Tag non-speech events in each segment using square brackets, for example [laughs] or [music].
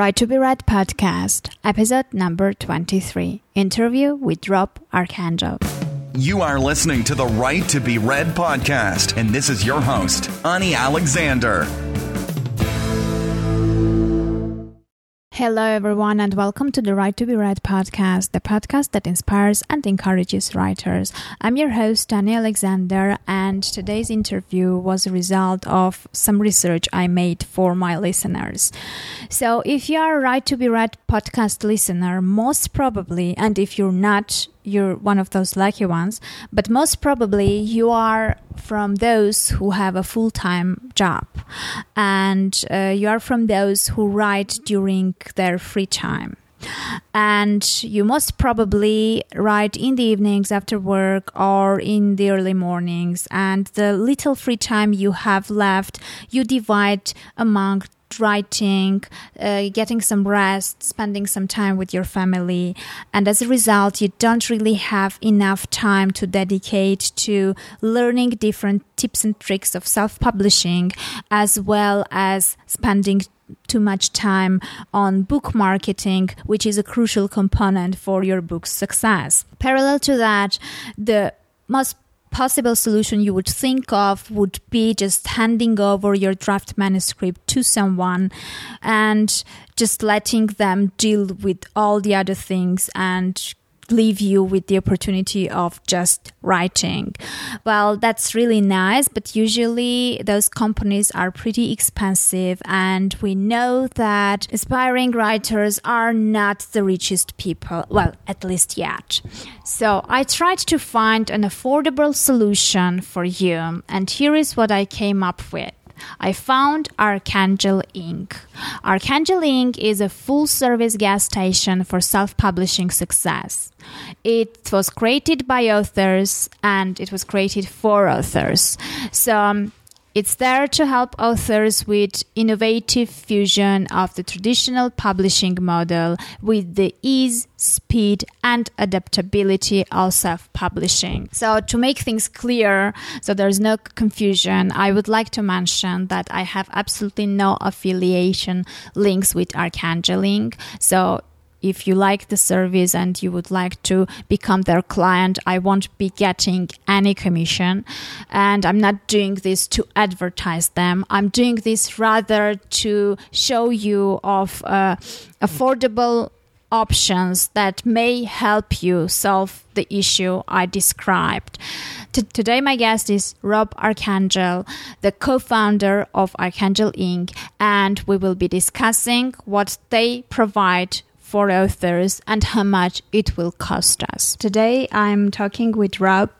Right to be Read podcast, episode number 23. Interview with Rob Archangel. You are listening to the Right to be Read podcast, and this is your host, Ani Alexander. Hello, everyone, and welcome to the Right to Be Read podcast, the podcast that inspires and encourages writers. I'm your host, Ani Alexander, and today's interview was a result of some research I made for my listeners. So, if you are a Right to Be Read podcast listener, most probably, and if you're not, you're one of those lucky ones, but most probably you are from those who have a full time job and uh, you are from those who write during their free time. And you most probably write in the evenings after work or in the early mornings. And the little free time you have left, you divide among writing, uh, getting some rest, spending some time with your family. And as a result, you don't really have enough time to dedicate to learning different tips and tricks of self publishing, as well as spending too much time on book marketing, which is a crucial component for your book's success. Parallel to that, the most possible solution you would think of would be just handing over your draft manuscript to someone and just letting them deal with all the other things and leave you with the opportunity of just writing. Well, that's really nice, but usually those companies are pretty expensive, and we know that aspiring writers are not the richest people, well, at least yet. So I tried to find an affordable solution for you, and here is what I came up with. I found Archangel Ink. Archangel Ink. is a full service gas station for self publishing success. It was created by authors and it was created for authors. So, um, it's there to help authors with innovative fusion of the traditional publishing model with the ease, speed, and adaptability of self publishing. So, to make things clear, so there's no confusion, I would like to mention that I have absolutely no affiliation links with Archangel Ink So, if you like the service and you would like to become their client, I won't be getting any commission. And I'm not doing this to advertise them. I'm doing this rather to show you of uh, affordable options that may help you solve the issue I described. T- today, my guest is Rob Archangel, the co founder of Archangel Ink., and we will be discussing what they provide for authors and how much it will cost us. Today I'm talking with Rob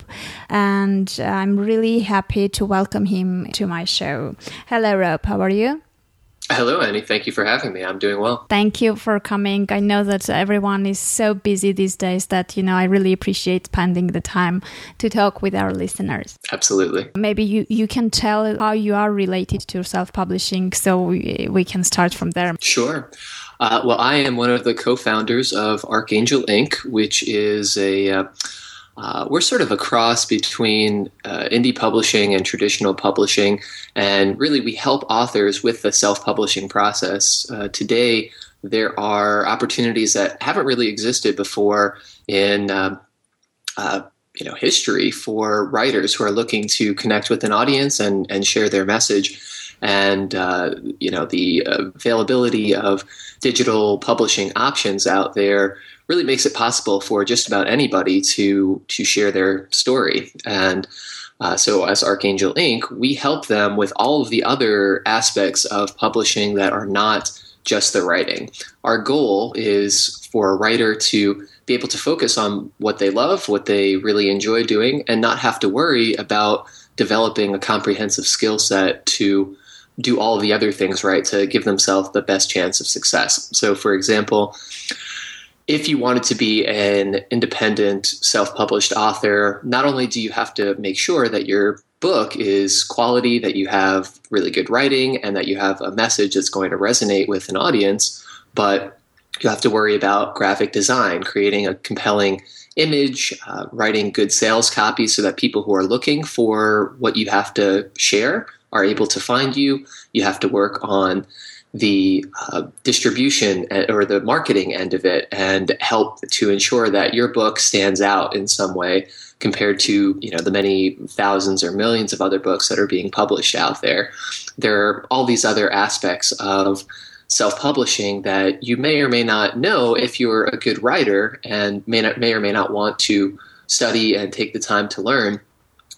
and I'm really happy to welcome him to my show. Hello, Rob. How are you? Hello, Annie. Thank you for having me. I'm doing well. Thank you for coming. I know that everyone is so busy these days that, you know, I really appreciate spending the time to talk with our listeners. Absolutely. Maybe you, you can tell how you are related to self publishing so we, we can start from there. Sure. Uh, well, I am one of the co-founders of Archangel Ink., which is a uh, uh, we're sort of a cross between uh, indie publishing and traditional publishing, and really we help authors with the self-publishing process. Uh, today, there are opportunities that haven't really existed before in uh, you know history for writers who are looking to connect with an audience and and share their message and you know the availability of digital publishing options out there really makes it possible for just about anybody to to share their story. And uh, so as archangel ink we help them with all of the other aspects of publishing that are not just the writing. Our goal is for a writer to be able to focus on what they love what they really enjoy doing and not have to worry about developing a comprehensive skill set to do all the other things right to give themselves the best chance of success. So, for example, if you wanted to be an independent, self published author, not only do you have to make sure that your book is quality, that you have really good writing, and that you have a message that's going to resonate with an audience, but you have to worry about graphic design, creating a compelling image, uh, writing good sales copy so that people who are looking for what you have to share are able to find you. You have to work on the uh, distribution uh, or the marketing end of it and help to ensure that your book stands out in some way compared to you know the many thousands or millions of other books that are being published out there there are all these other aspects of self-publishing that you may or may not know if you're a good writer and may, not, may or may not want to study and take the time to learn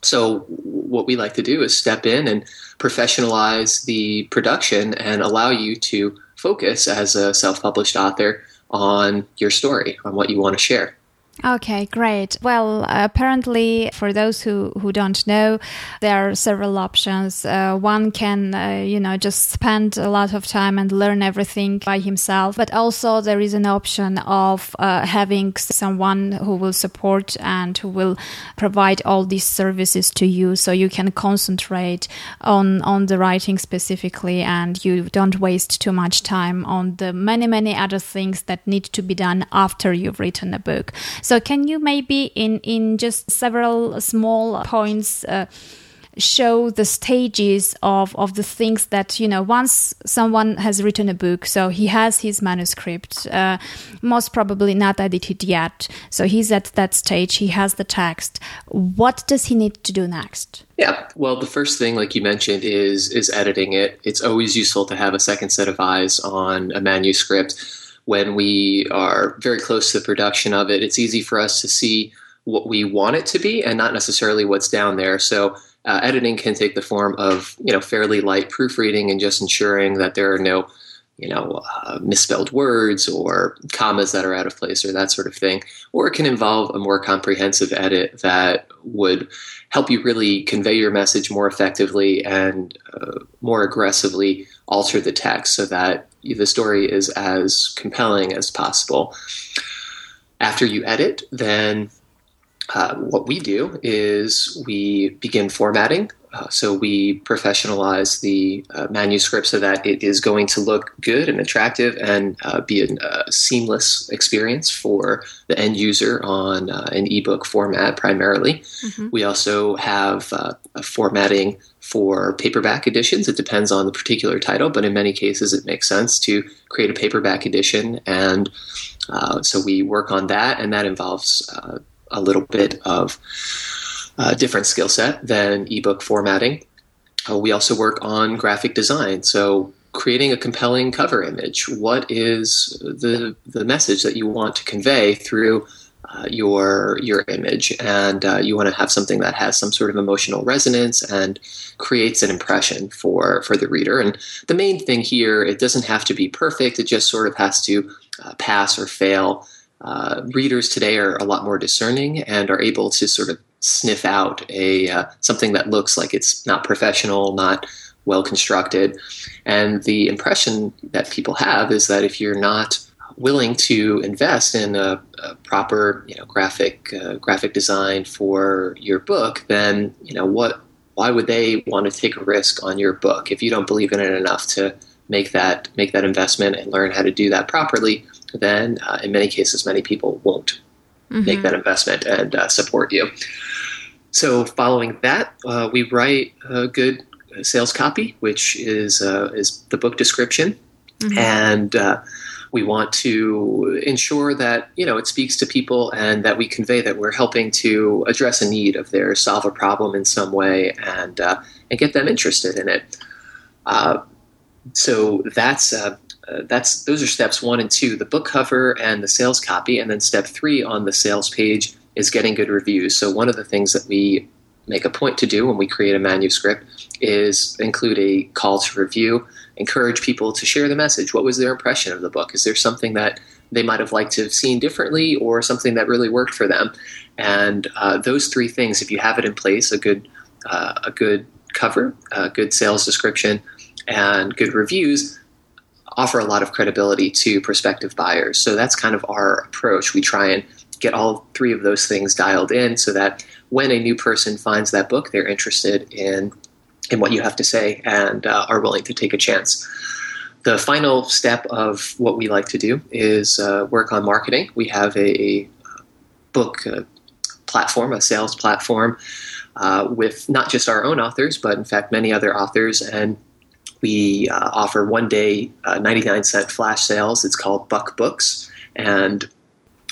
so what we like to do is step in and professionalize the production and allow you to focus as a self-published author on your story, on what you want to share. Okay, great. Well, apparently, for those who, who don't know, there are several options. Uh, one can, uh, you know, just spend a lot of time and learn everything by himself. But also, there is an option of uh, having someone who will support and who will provide all these services to you, so you can concentrate on on the writing specifically, and you don't waste too much time on the many many other things that need to be done after you've written a book. So can you maybe in in just several small points uh, show the stages of of the things that you know once someone has written a book so he has his manuscript uh, most probably not edited yet so he's at that stage he has the text. What does he need to do next? Yeah. Well the first thing like you mentioned is is editing it. It's always useful to have a second set of eyes on a manuscript when we are very close to the production of it, it's easy for us to see what we want it to be and not necessarily what's down there. So uh, editing can take the form of you know fairly light proofreading and just ensuring that there are no you know uh, misspelled words or commas that are out of place or that sort of thing or it can involve a more comprehensive edit that would help you really convey your message more effectively and uh, more aggressively alter the text so that the story is as compelling as possible. After you edit, then uh, what we do is we begin formatting. Uh, so we professionalize the uh, manuscript so that it is going to look good and attractive and uh, be a, a, seamless experience for the end user on uh, an ebook format primarily. Mm-hmm. We also have uh, formatting for paperback editions. It depends on the particular title, but in many cases, it makes sense to create a paperback edition. And uh, so we work on that, and that involves uh, a little bit of a uh, different skill set than ebook formatting. Uh, we also work on graphic design. So creating a compelling cover image. What is the the message that you want to convey through uh, your your image, and uh, you want to have something that has some sort of emotional resonance and creates an impression for for the reader. And the main thing here, it doesn't have to be perfect. It just sort of has to uh, pass or fail. Uh, readers today are a lot more discerning and are able to sort of sniff out a uh, something that looks like it's not professional, not well constructed, and the impression that people have is that if you're not willing to invest in a, a proper you know graphic uh, graphic design for your book, then you know what why would they want to take a risk on your book if you don't believe in it enough to make that make that investment and learn how to do that properly? Then uh, in many cases, many people won't mm-hmm. make that investment and uh, support you. So following that, uh, we write a good sales copy, which is uh, is the book description, mm-hmm. and uh, we want to ensure that you know it speaks to people and that we convey that we're helping to address a need of theirs, solve a problem in some way, and uh, and get them interested in it. Uh, so that's uh, that's those are steps one and two: the book cover and the sales copy, and then step three on the sales page is getting good reviews. So one of the things that we make a point to do when we create a manuscript is include a call to review encourage people to share the message. What was their impression of the book? Is there something that they might have liked to have seen differently or something that really worked for them? And uh, those three things, if you have it in place, a good, uh, a good cover, a good sales description, and good reviews, offer a lot of credibility to prospective buyers. So that's kind of our approach. We try and get all three of those things dialed in so that when a new person finds that book, they're interested in in what you have to say and uh, are willing to take a chance. The final step of what we like to do is uh, work on marketing. We have a, book uh, platform, a sales platform, uh, with not just our own authors, but in fact many other authors. And we uh, offer one day uh, 99 cent flash sales. It's called Buck Books. And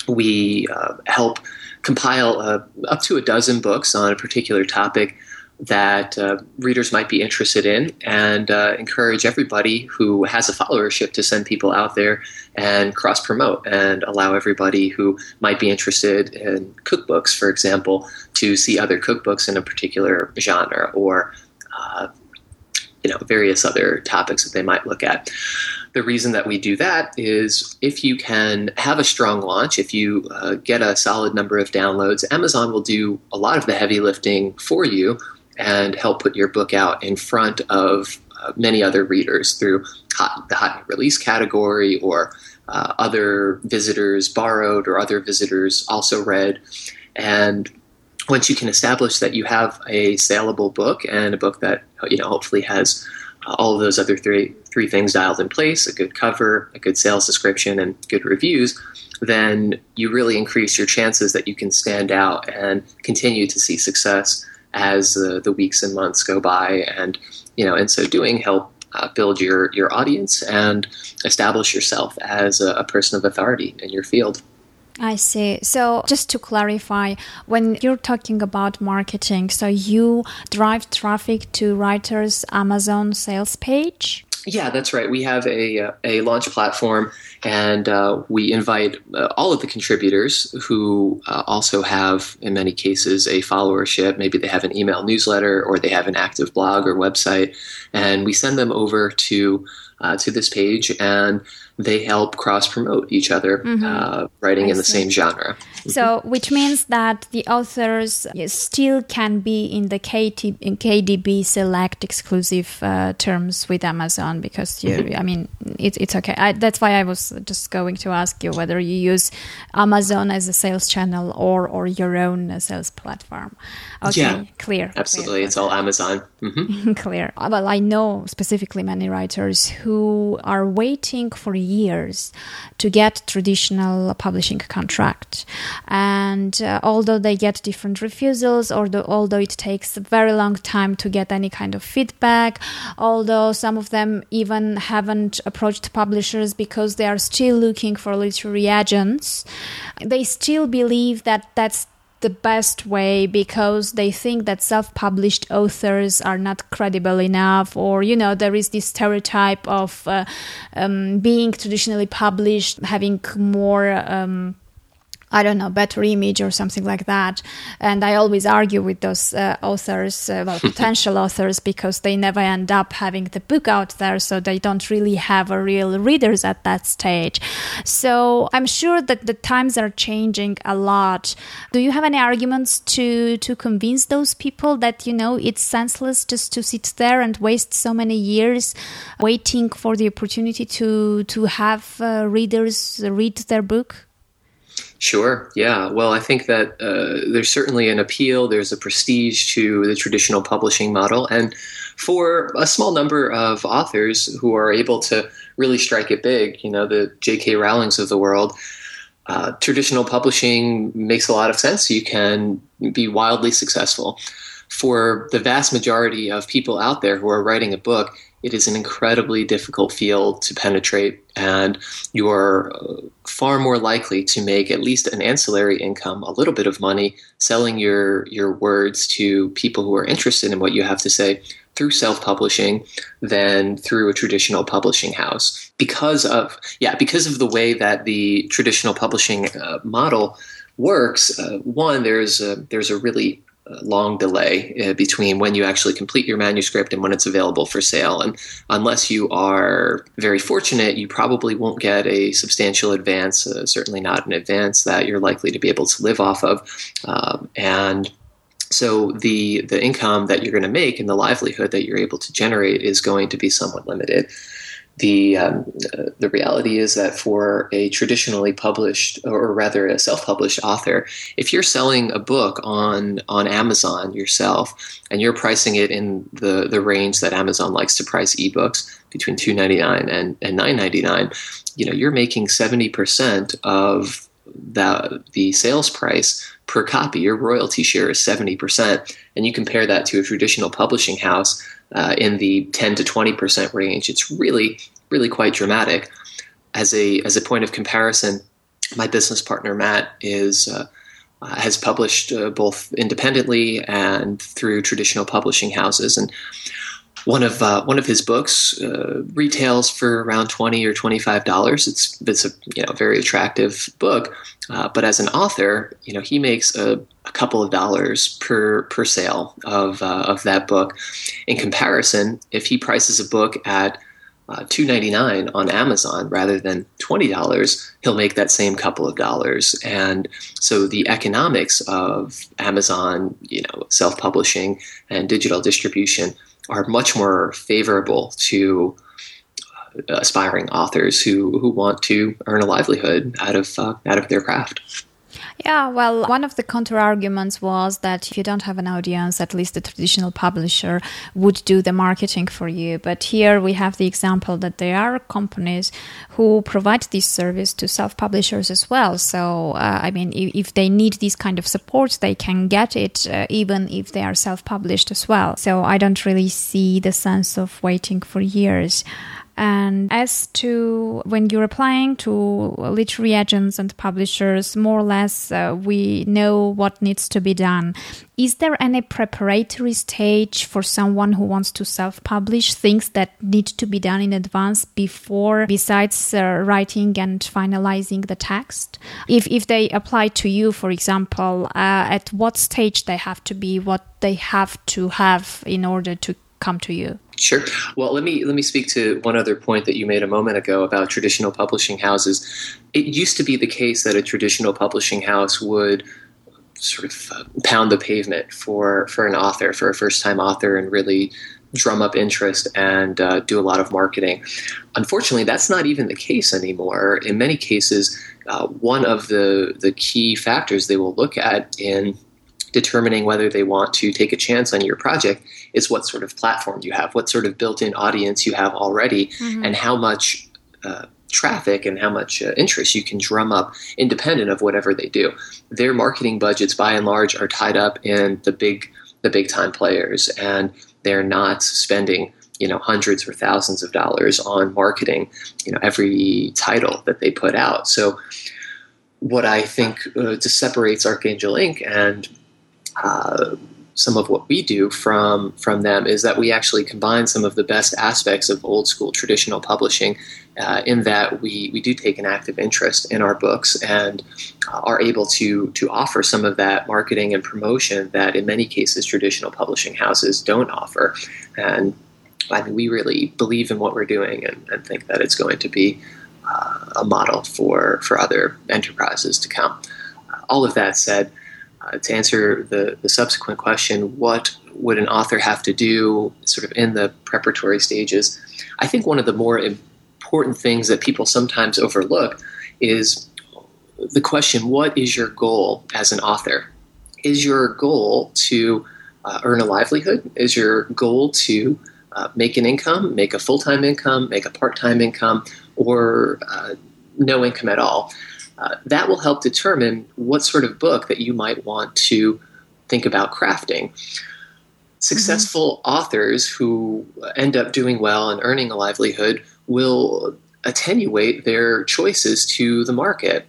we help compile uh, up to a dozen books on a particular topic that uh, readers might be interested in and uh, encourage everybody who has a followership to send people out there and cross promote and allow everybody who might be interested in cookbooks, for example, to see other cookbooks in a particular genre or uh, you know various other topics that they might look at. The reason that we do that is if you can have a strong launch, if you uh, get a solid number of downloads, Amazon will do a lot of the heavy lifting for you and help put your book out in front of uh, many other readers through hot, the hot release category or uh, other visitors borrowed or other visitors also read. And once you can establish that you have a saleable book and a book that you know hopefully has uh, all of those other three three things dialed in place a good cover a good sales description and good reviews then you really increase your chances that you can stand out and continue to see success as uh, the weeks and months go by and you know in so doing help uh, build your your audience and establish yourself as a, a person of authority in your field I see. So, just to clarify, when you're talking about marketing, so you drive traffic to writers' Amazon sales page? Yeah, that's right. We have a, a launch platform and uh, we invite uh, all of the contributors who uh, also have, in many cases, a followership. Maybe they have an email newsletter or they have an active blog or website. And we send them over to, uh, to this page and they help cross promote each other, mm-hmm. uh, writing I in the same genre. So, which means that the authors still can be in the KT, in KDP Select exclusive uh, terms with Amazon because you, mm-hmm. I mean, it, it's okay. I, that's why I was just going to ask you whether you use Amazon as a sales channel or or your own sales platform. Okay, yeah, clear. Absolutely, clear. it's all Amazon. Mm-hmm. [laughs] clear. Well, I know specifically many writers who are waiting for years to get traditional publishing contract. And uh, although they get different refusals, or the, although it takes a very long time to get any kind of feedback, although some of them even haven't approached publishers because they are still looking for literary agents, they still believe that that's the best way because they think that self published authors are not credible enough, or, you know, there is this stereotype of uh, um, being traditionally published, having more. Um, I don't know, better image or something like that. And I always argue with those uh, authors, uh, well, [laughs] potential authors, because they never end up having the book out there, so they don't really have a real readers at that stage. So I'm sure that the times are changing a lot. Do you have any arguments to to convince those people that you know it's senseless just to sit there and waste so many years waiting for the opportunity to to have uh, readers read their book? Sure. Yeah. Well, I think that uh, there's certainly an appeal. There's a prestige to the traditional publishing model, and for a small number of authors who are able to really strike it big, you know, the J.K. Rowling's of the world, uh, traditional publishing makes a lot of sense. You can be wildly successful. For the vast majority of people out there who are writing a book, it is an incredibly difficult field to penetrate, and you are uh, far more likely to make at least an ancillary income, a little bit of money, selling your your words to people who are interested in what you have to say through self-publishing than through a traditional publishing house. Because of yeah because of the way that the traditional publishing uh, model works uh, one there's a, there's a really long delay uh, between when you actually complete your manuscript and when it's available for sale. And unless you are very fortunate, you probably won't get a substantial advance, uh, certainly not an advance that you're likely to be able to live off of. Um, and so the the income that you're going to make and the livelihood that you're able to generate is going to be somewhat limited the um, the reality is that for a traditionally published or rather a self-published author if you're selling a book on on Amazon yourself and you're pricing it in the the range that Amazon likes to price ebooks between 299 and and 999 you know you're making 70% of the the sales price per copy, your royalty share is seventy percent, and you compare that to a traditional publishing house uh, in the ten to twenty percent range. It's really really quite dramatic. As a as a point of comparison, my business partner Matt is. Uh, uh, has published uh, both independently and through traditional publishing houses, and one of uh, one of his books uh, retails for around twenty or twenty five dollars. It's it's a you know very attractive book, uh, but as an author, you know he makes a, a couple of dollars per per sale of uh, of that book. In comparison, if he prices a book at uh, two ninety nine on Amazon rather than twenty dollars, he'll make that same couple of dollars. And so the economics of Amazon, you know, self publishing and digital distribution are much more favorable to uh, aspiring authors who, who want to earn a livelihood out of uh, out of their craft. Yeah, well, one of the counter arguments was that if you don't have an audience, at least the traditional publisher would do the marketing for you. But here we have the example that there are companies who provide this service to self publishers as well. So, uh, I mean, if, if, they need this kind of support, they can get it uh, even if they are self published as well. So, I don't really see the sense of waiting for years. And as to when you're applying to literary agents and publishers, more or less uh, we know what needs to be done. Is there any preparatory stage for someone who wants to self publish, things that need to be done in advance before, besides uh, writing and finalizing the text? If, if they apply to you, for example, uh, at what stage they have to be, what they have to have in order to come to you? Sure. Well, let me let me speak to one other point that you made a moment ago about traditional publishing houses. It used to be the case that a traditional publishing house would sort of uh, pound the pavement for for an author, for a first time author, and really drum up interest and uh, do a lot of marketing. Unfortunately, that's not even the case anymore. In many cases, uh, one of the the key factors they will look at in determining whether they want to take a chance on your project is what sort of platform you have, what sort of built-in audience you have already, mm-hmm. and how much uh, traffic and how much uh, interest you can drum up independent of whatever they do. Their marketing budgets, by and large, are tied up in the big the big time players, and they're not spending you know hundreds or thousands of dollars on marketing you know every title that they put out. So what I think uh, just separates Archangel Ink. and uh, some of what we do from from them is that we actually combine some of the best aspects of old school traditional publishing uh, in that we, we do take an active interest in our books and uh, are able to to offer some of that marketing and promotion that in many cases traditional publishing houses don't offer. And I mean we really believe in what we're doing and, and think that it's going to be uh, a model for for other enterprises to come. All of that said uh, to answer the, the subsequent question, what would an author have to do sort of in the preparatory stages? I think one of the more important things that people sometimes overlook is the question what is your goal as an author? Is your goal to uh, earn a livelihood? Is your goal to uh, make an income, make a full time income, make a part time income, or uh, no income at all? Uh, that will help determine what sort of book that you might want to think about crafting. Successful mm-hmm. authors who end up doing well and earning a livelihood will attenuate their choices to the market.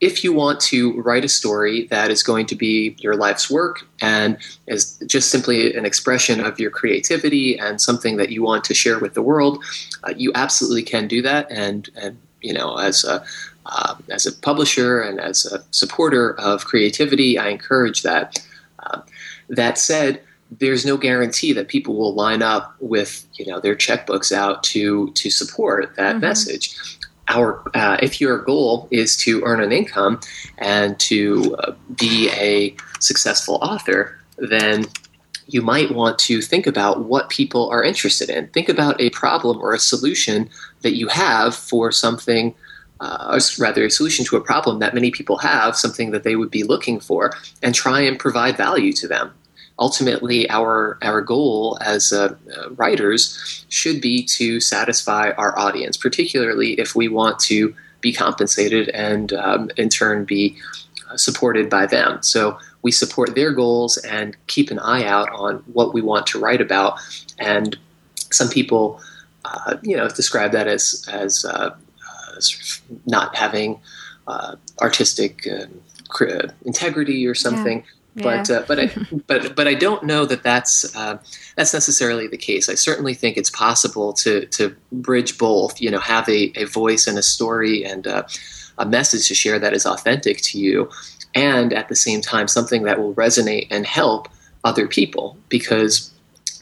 If you want to write a story that is going to be your life's work and is just simply an expression of your creativity and something that you want to share with the world, uh, you absolutely can do that. And, and you know, as a, uh, as a publisher and as a supporter of creativity, I encourage that. Uh, that said, there's no guarantee that people will line up with you know their checkbooks out to to support that mm-hmm. message. Our uh, if your goal is to earn an income and to uh, be a successful author, then you might want to think about what people are interested in. Think about a problem or a solution that you have for something uh, rather a solution to a problem that many people have, something that they would be looking for, and try and provide value to them. Ultimately, our our goal as uh, uh, writers should be to satisfy our audience, particularly if we want to be compensated and um, in turn be uh, supported by them. So we support their goals and keep an eye out on what we want to write about. And some people, uh, you know, describe that as as uh sort of not having uh, artistic um, integrity or something. Yeah. But yeah. uh, but I but but I don't know that that's uh, that's necessarily the case. I certainly think it's possible to to bridge both. You know, have a, a voice and a story and uh, a message to share that is authentic to you, and at the same time something that will resonate and help other people because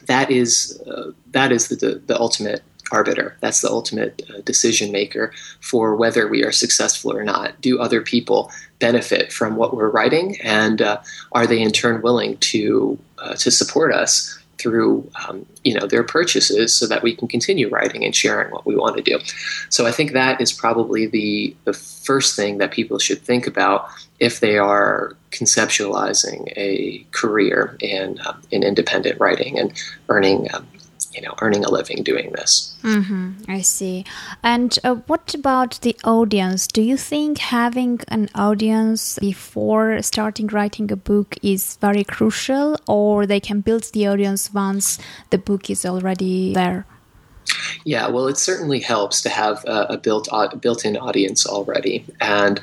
that is uh, that is the, the, the ultimate arbiter. That's the ultimate uh, decision maker for whether we are successful or not. Do other people benefit from what we're writing, and uh, are they in turn willing to uh, to support us through um, you know their purchases so that we can continue writing and sharing what we want to do. So I think that is probably the the first thing that people should think about if they are conceptualizing a career in um, in independent writing and earning um, you know earning a living doing this. Mm-hmm, I see. And uh, what about the audience? Do you think having an audience before starting writing a book is very crucial, or they can build the audience once the book is already there? Yeah, well, it certainly helps to have a, a built built-in audience already, and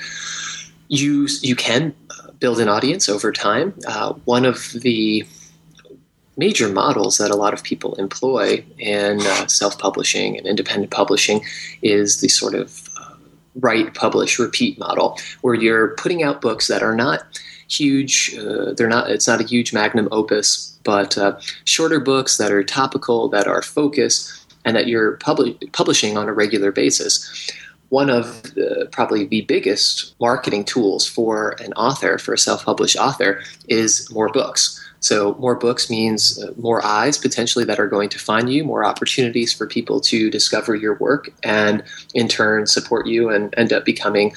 you you can build an audience over time. Uh, one of the major models that a lot of people employ in uh, self publishing and independent publishing is the sort of uh, write, publish, repeat model, where you're putting out books that are not huge, uh, they're not, it's not a huge magnum opus, but uh, shorter books that are topical, that are focused, and that you're publishing on a regular basis one of the, probably the biggest marketing tools for an author, for a self published author, is more books. So, more books means uh, more eyes potentially that are going to find you, more opportunities for people to discover your work and in turn support you and end up becoming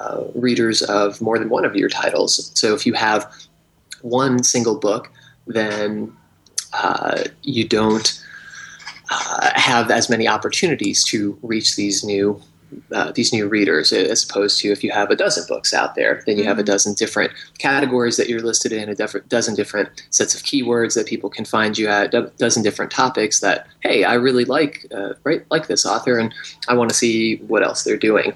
uh, readers of more than one of your titles. So, if you have one single book, then uh, you don't uh, have as many opportunities to reach these new uh, these new readers as opposed to if you have a dozen books out there then you have a mm-hmm. dozen different categories that you're listed in a dozen different sets of keywords that people can find you at a dozen different topics that hey i really like uh, right like this author and i want to see what else they're doing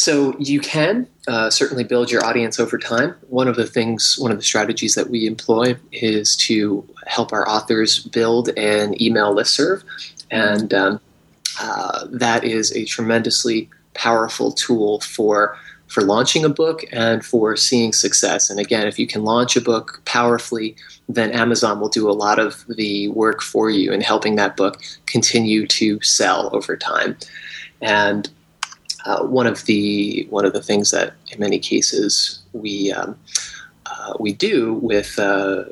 so you can uh, certainly build your audience over time. One of the things, one of the strategies that we employ is to help our authors build an email listserv, and um, uh, that is a tremendously powerful tool for for launching a book and for seeing success. And again, if you can launch a book powerfully, then Amazon will do a lot of the work for you in helping that book continue to sell over time. And uh, one of the one of the things that in many cases we um, uh, we do with uh,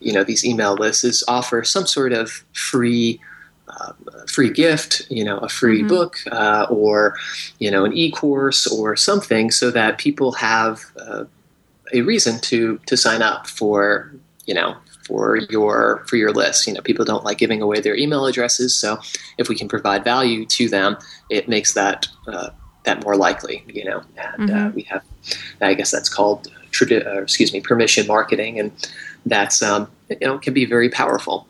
you know these email lists is offer some sort of free uh, free gift, you know, a free mm-hmm. book, uh, or you know, an e-course or something, so that people have uh, a reason to to sign up for you know for your for your list. You know, people don't like giving away their email addresses, so if we can provide value to them, it makes that uh, that more likely. You know, and uh, mm-hmm. we have, I guess that's called, tradi- excuse me, permission marketing, and that's um, you know can be very powerful.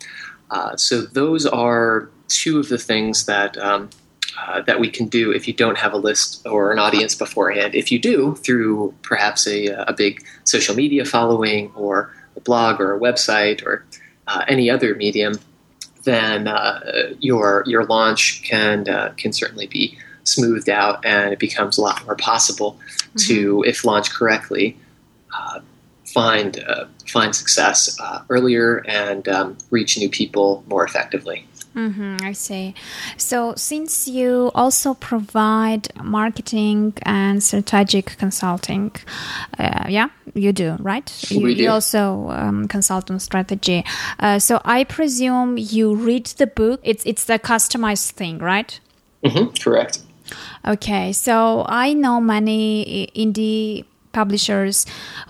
Uh, so those are two of the things that um, uh, that we can do if you don't have a list or an audience beforehand. If you do, through perhaps a, a big social media following or a blog or a website or uh, any other medium, then uh, your your launch can uh, can certainly be smoothed out and it becomes a lot more possible mm-hmm. to, if launched correctly, uh, find uh, find success uh, earlier and um, reach new people more effectively. Mm-hmm, I see. So, since you also provide marketing and strategic consulting, uh, yeah, you do, right? You, we do. you also um, consult on strategy. Uh, so, I presume you read the book. It's it's the customized thing, right? Mm-hmm, correct. Okay, so I know many indie publishers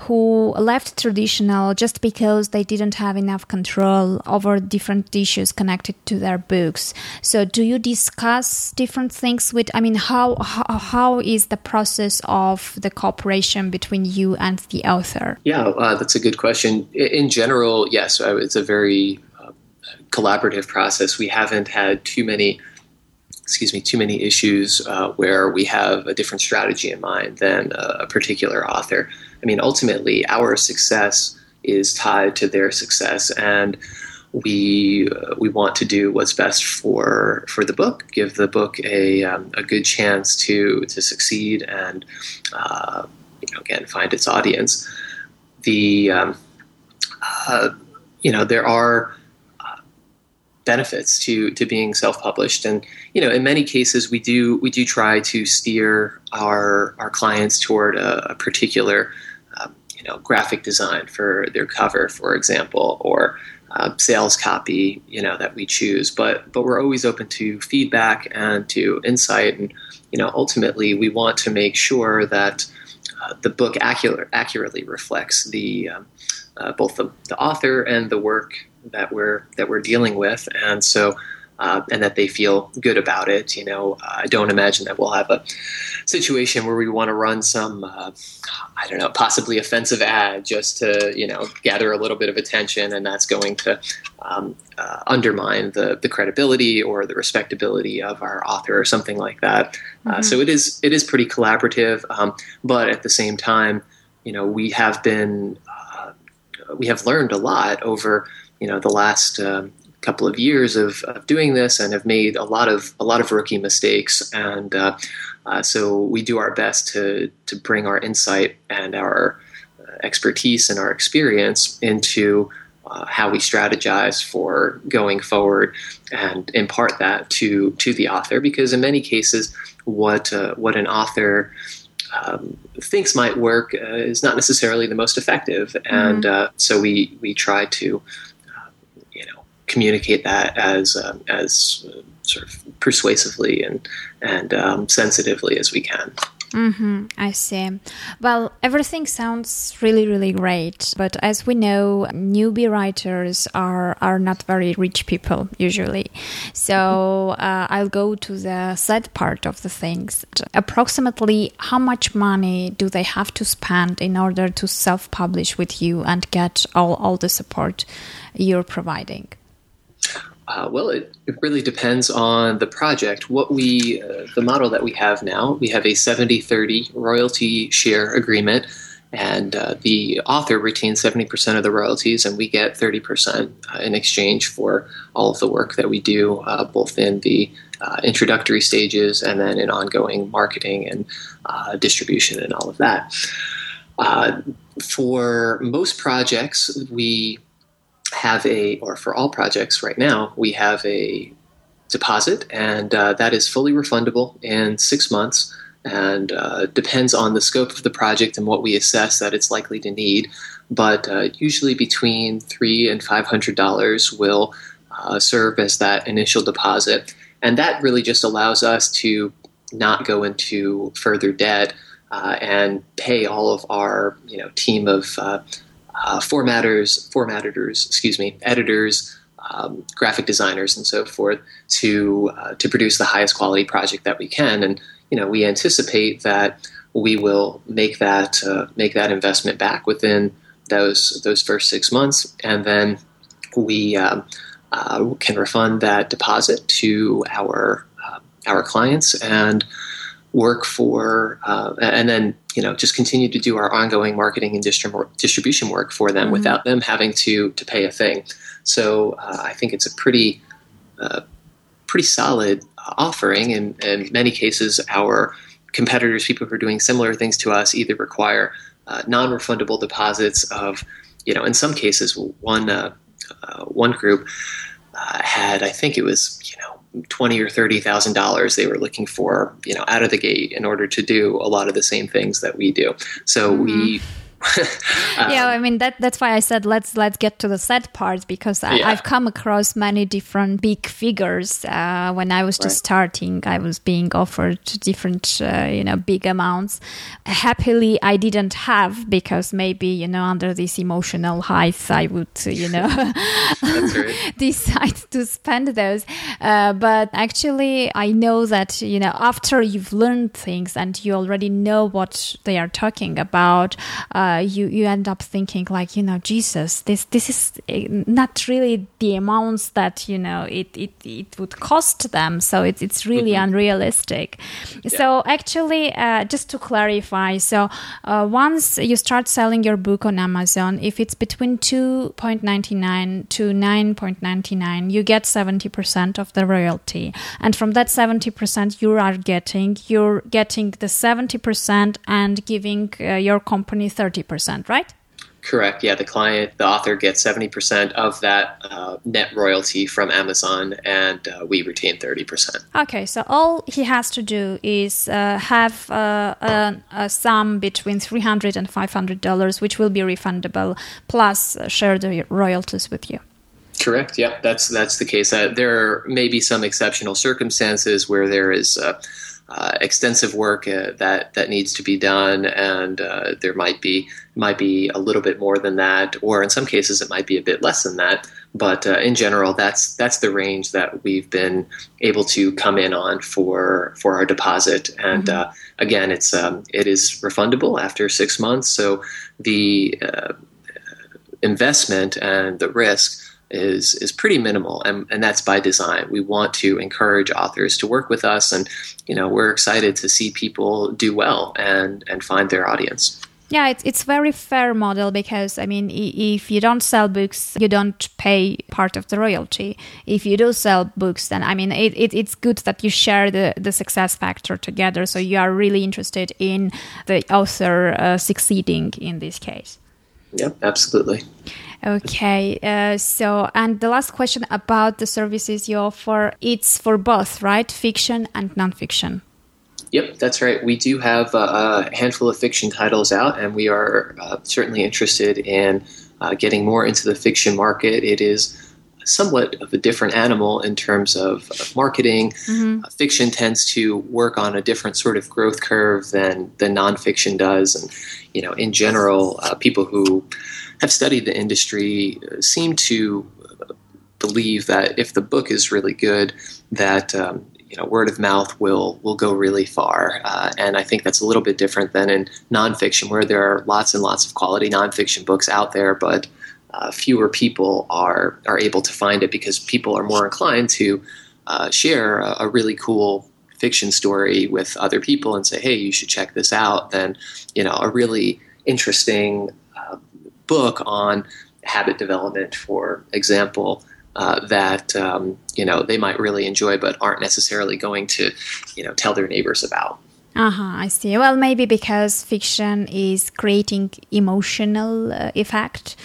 who left traditional just because they didn't have enough control over different issues connected to their books. So, do you discuss different things with? I mean, how how, how is the process of the cooperation between you and the author? Yeah, uh, that's a good question. In general, yes, it's a very uh, collaborative process. We haven't had too many excuse me, too many issues uh, where we have a different strategy in mind than a, a particular author. I mean, ultimately, our success is tied to their success, and we uh, we want to do what's best for for the book, give the book a um, a good chance to to succeed, and uh, you know, again, find its audience. The um, uh, you know there are benefits to to being self-published and you know in many cases we do we do try to steer our our clients toward a, a particular um, you know graphic design for their cover for example or uh, sales copy you know that we choose. But but we're always open to feedback and to insight. And you know ultimately we want to make sure that uh, the book accurate, accurately reflects the um, uh, both the, the author and the work that we're that we're dealing with, and so uh, and that they feel good about it. You know, I don't imagine that we'll have a situation where we want to run some, uh, I don't know, possibly offensive ad just to you know gather a little bit of attention, and that's going to um, uh, undermine the the credibility or the respectability of our author or something like that. Uh, mm-hmm. so it is it is pretty collaborative, um, but at the same time, you know, we have been uh, we have learned a lot over you know the last um, couple of years of, of, doing this and have made a lot of a lot of rookie mistakes. And uh, uh, so we do our best to to bring our insight and our uh, expertise and our experience into uh, how we strategize for going forward and impart that to to the author. Because in many cases what uh, what an author um, thinks might work uh, is not necessarily the most effective, and mm-hmm. so we we try to communicate that as um, as sort of persuasively and and um, sensitively as we can. Mm-hmm, I see. Well, everything sounds really, really great, but as we know, newbie writers are are not very rich people usually. So uh, I'll go to the sad part of the things. Approximately, how much money do they have to spend in order to self-publish with you and get all all the support you're providing? Uh, well, it, it, really depends on the project. What we, uh, the model that we have now, we have a 70 30 royalty share agreement, and uh, the author retains 70% of the royalties, and we get 30% uh, in exchange for all of the work that we do, uh, both in the uh, introductory stages and then in ongoing marketing and distribution and all of that. for most projects, we have a, or for all projects right now, we have a deposit, and uh, that is fully refundable in six months and uh, depends on the scope of the project and what we assess that it's likely to need. But uh, usually between three and five hundred dollars will uh, serve as that initial deposit, and that really just allows us to not go into further debt uh, and pay all of our you know team of uh, formatters, formatters, excuse me, editors, um, graphic designers, and so forth to uh, to produce the highest quality project that we can. And you know, we anticipate that we will make that uh, make that investment back within those those first six months, and then we um, uh, can refund that deposit to our uh, our clients and work for, uh, and then you know just continue to do our ongoing marketing and distrib- distribution work for them mm-hmm. without them having to to pay a thing. So uh, I think it's a pretty uh, pretty solid offering. In, in many cases, our competitors, people who are doing similar things to us, either require uh, non-refundable deposits of, you know, in some cases, one uh, uh, one group had, I think it was, you know, twenty or thirty thousand dollars they were looking for, you know, out of the gate in order to do a lot of the same things that we do. So mm-hmm. we [laughs] um, yeah, I mean that that's why I said let's let's get to the sad part because I, have come across many different big figures. Uh, when I was just right. starting, I was being offered different uh, you know big amounts. Happily, I didn't have because maybe you know under this emotional height, I would you know [laughs] [laughs] decide to spend those. Uh, but actually, I know that you know after you've learned things and you already know what they are talking about, uh, you you end up thinking like you know Jesus, this this is eh, not really the amounts that you know it it, it would cost them. So it's it's really mm-hmm. unrealistic. Yeah. So actually, uh, just to clarify, so uh, once you start selling your book on Amazon, if it's between two point ninety nine to nine point ninety nine, you get seventy percent of the royalty, and from that seventy percent you are getting you're getting the seventy percent and giving uh, your company 30%, right? Correct. Yeah, the client, the author gets 70% of that uh, net royalty from Amazon, and uh, we retain 30%. Okay, so all he has to do is uh, have uh, a, a, sum between $300 and $500, which will be refundable, plus share the royalties with you. Correct. Yeah, that's that's the case. Uh, there may be some exceptional circumstances where there is uh, extensive work uh, that that needs to be done, and uh, there might be might be a little bit more than that, or in some cases it might be a bit less than that. But uh, in general, that's that's the range that we've been able to come in on for for our deposit. And mm-hmm. Uh, again, it's um, it is refundable after six months, so the uh, investment and the risk is is pretty minimal and, and that's by design. We want to encourage authors to work with us and you know we're excited to see people do well and and find their audience. Yeah it's it's very fair model because i mean if you don't sell books you don't pay part of the royalty. If you do sell books then i mean it, it, it's good that you share the the success factor together so you are really interested in the author uh, succeeding in this case. Yep absolutely Okay, uh, so and the last question about the services you offer, it's for both, right? Fiction and nonfiction. Yep, that's right. We do have a handful of fiction titles out, and we are uh, certainly interested in uh, getting more into the fiction market. It is somewhat of a different animal in terms of, of marketing. Mm-hmm. Uh, fiction tends to work on a different sort of growth curve than than nonfiction does, and you know, in general, uh, people who have studied the industry seem to believe that if the book is really good, that um, you know word of mouth will will go really far. Uh, and I think that's a little bit different than in nonfiction, where there are lots and lots of quality nonfiction books out there, but uh, fewer people are are able to find it because people are more inclined to uh, share a, a, really cool fiction story with other people and say, "Hey, you should check this out." Than you know a really interesting book on habit development, for example, uh, that um, you know they might really enjoy, but aren't necessarily going to you know tell their neighbors about. Uh huh. I see. Well, maybe because fiction is creating emotional uh, effect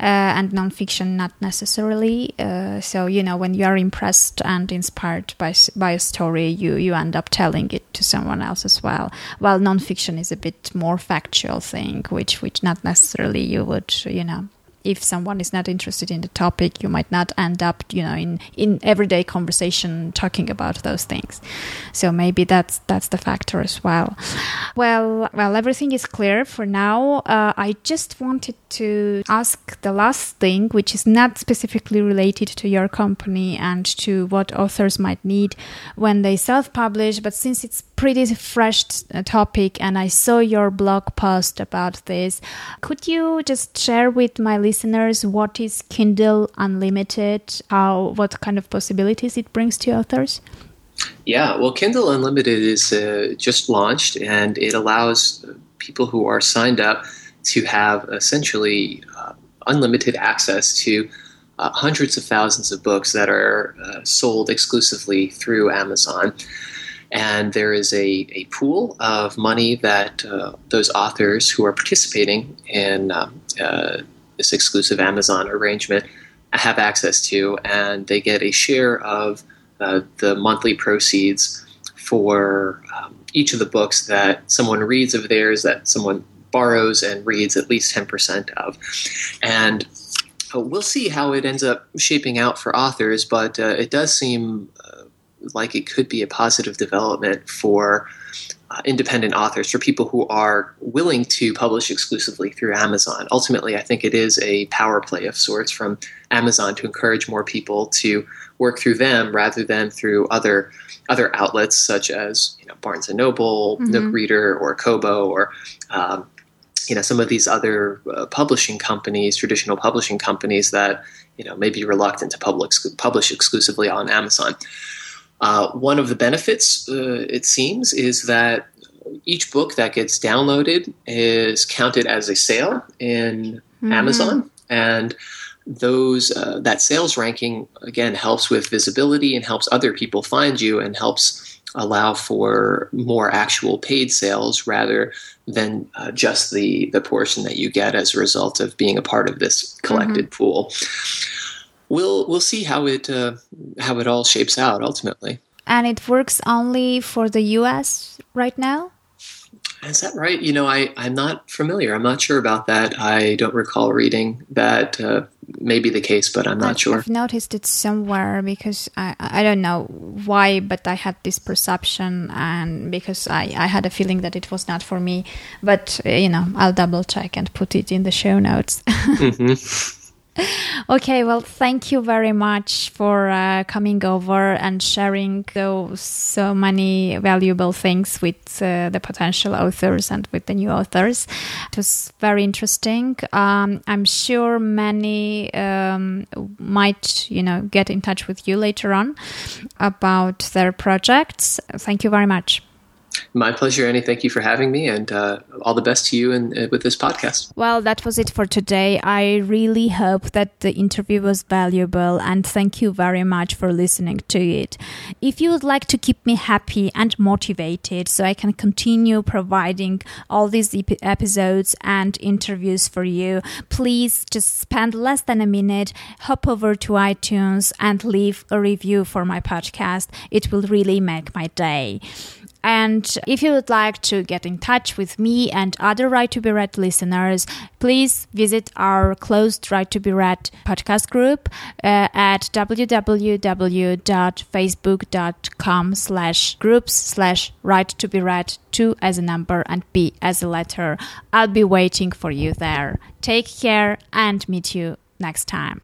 and nonfiction not necessarily. Uh, so you know, when you are impressed and inspired by by a story, you you end up telling it to someone else as well. While nonfiction is a bit more factual thing, which which not necessarily you would you know if someone is not interested in the topic, you might not end up, you know, in, in everyday conversation talking about those things. So maybe that's that's the factor as well. Well, well, everything is clear for now. Uh, I just wanted to ask the last thing, which is not specifically related to your company and to what authors might need when they self-publish, but since it's pretty fresh uh, topic and I saw your blog post about this, could you just share with my listeners what is Kindle Unlimited, how what kind of possibilities it brings to authors? Yeah, well, Kindle Unlimited is uh, just launched and it allows people who are signed up to have essentially uh, unlimited access to uh, hundreds of thousands of books that are uh, sold exclusively through Amazon. And there is a, a pool of money that uh, those authors who are participating in um, uh, this exclusive Amazon arrangement have access to, and they get a share of uh, the monthly proceeds for um, each of the books that someone reads of theirs, that someone borrows and reads at least 10% of. And uh, we'll see how it ends up shaping out for authors, but uh, it does seem uh, like it could be a positive development for uh, independent authors, for people who are willing to publish exclusively through Amazon. Ultimately, I think it is a power play of sorts from Amazon to encourage more people to work through them rather than through other other outlets such as you know Barnes and Noble, mm-hmm. Nook Reader, or Kobo, or um, you know some of these other uh, publishing companies, traditional publishing companies that you know may be reluctant to public, publish exclusively on Amazon. Uh, one of the benefits, uh, it seems, is that each book that gets downloaded is counted as a sale in mm-hmm. Amazon, and those uh, that sales ranking again helps with visibility and helps other people find you and helps allow for more actual paid sales rather than uh, just the the portion that you get as a result of being a part of this collected mm-hmm. pool. We'll we'll see how it uh, how it all shapes out ultimately. And it works only for the U.S. right now. Is that right? You know, I, I'm not familiar. I'm not sure about that. I don't recall reading that uh, may be the case, but I'm not I've, sure. I've noticed it somewhere because I, I don't know why, but I had this perception and because I, I had a feeling that it was not for me. But, uh, you know, I'll double check and put it in the show notes. [laughs] mm-hmm. [laughs] okay, well, thank you very much for uh, coming over and sharing those so many valuable things with uh, the potential authors and with the new authors. It was very interesting. Um, I'm sure many um, might, you know, get in touch with you later on about their projects. Thank you very much. My pleasure, Annie. Thank you for having me, and uh, all the best to you and uh, with this podcast. Well, that was it for today. I really hope that the interview was valuable, and thank you very much for listening to it. If you would like to keep me happy and motivated so I can continue providing all these ep- episodes and interviews for you, please just spend less than a minute, hop over to iTunes, and leave a review for my podcast. It will really make my day. And if you would like to get in touch with me and other Right to Be Read listeners, please visit our closed Right to Be Read podcast group uh, at www.facebook.com slash groups slash right to be read 2 as a number and B as a letter. I'll be waiting for you there. Take care and meet you next time.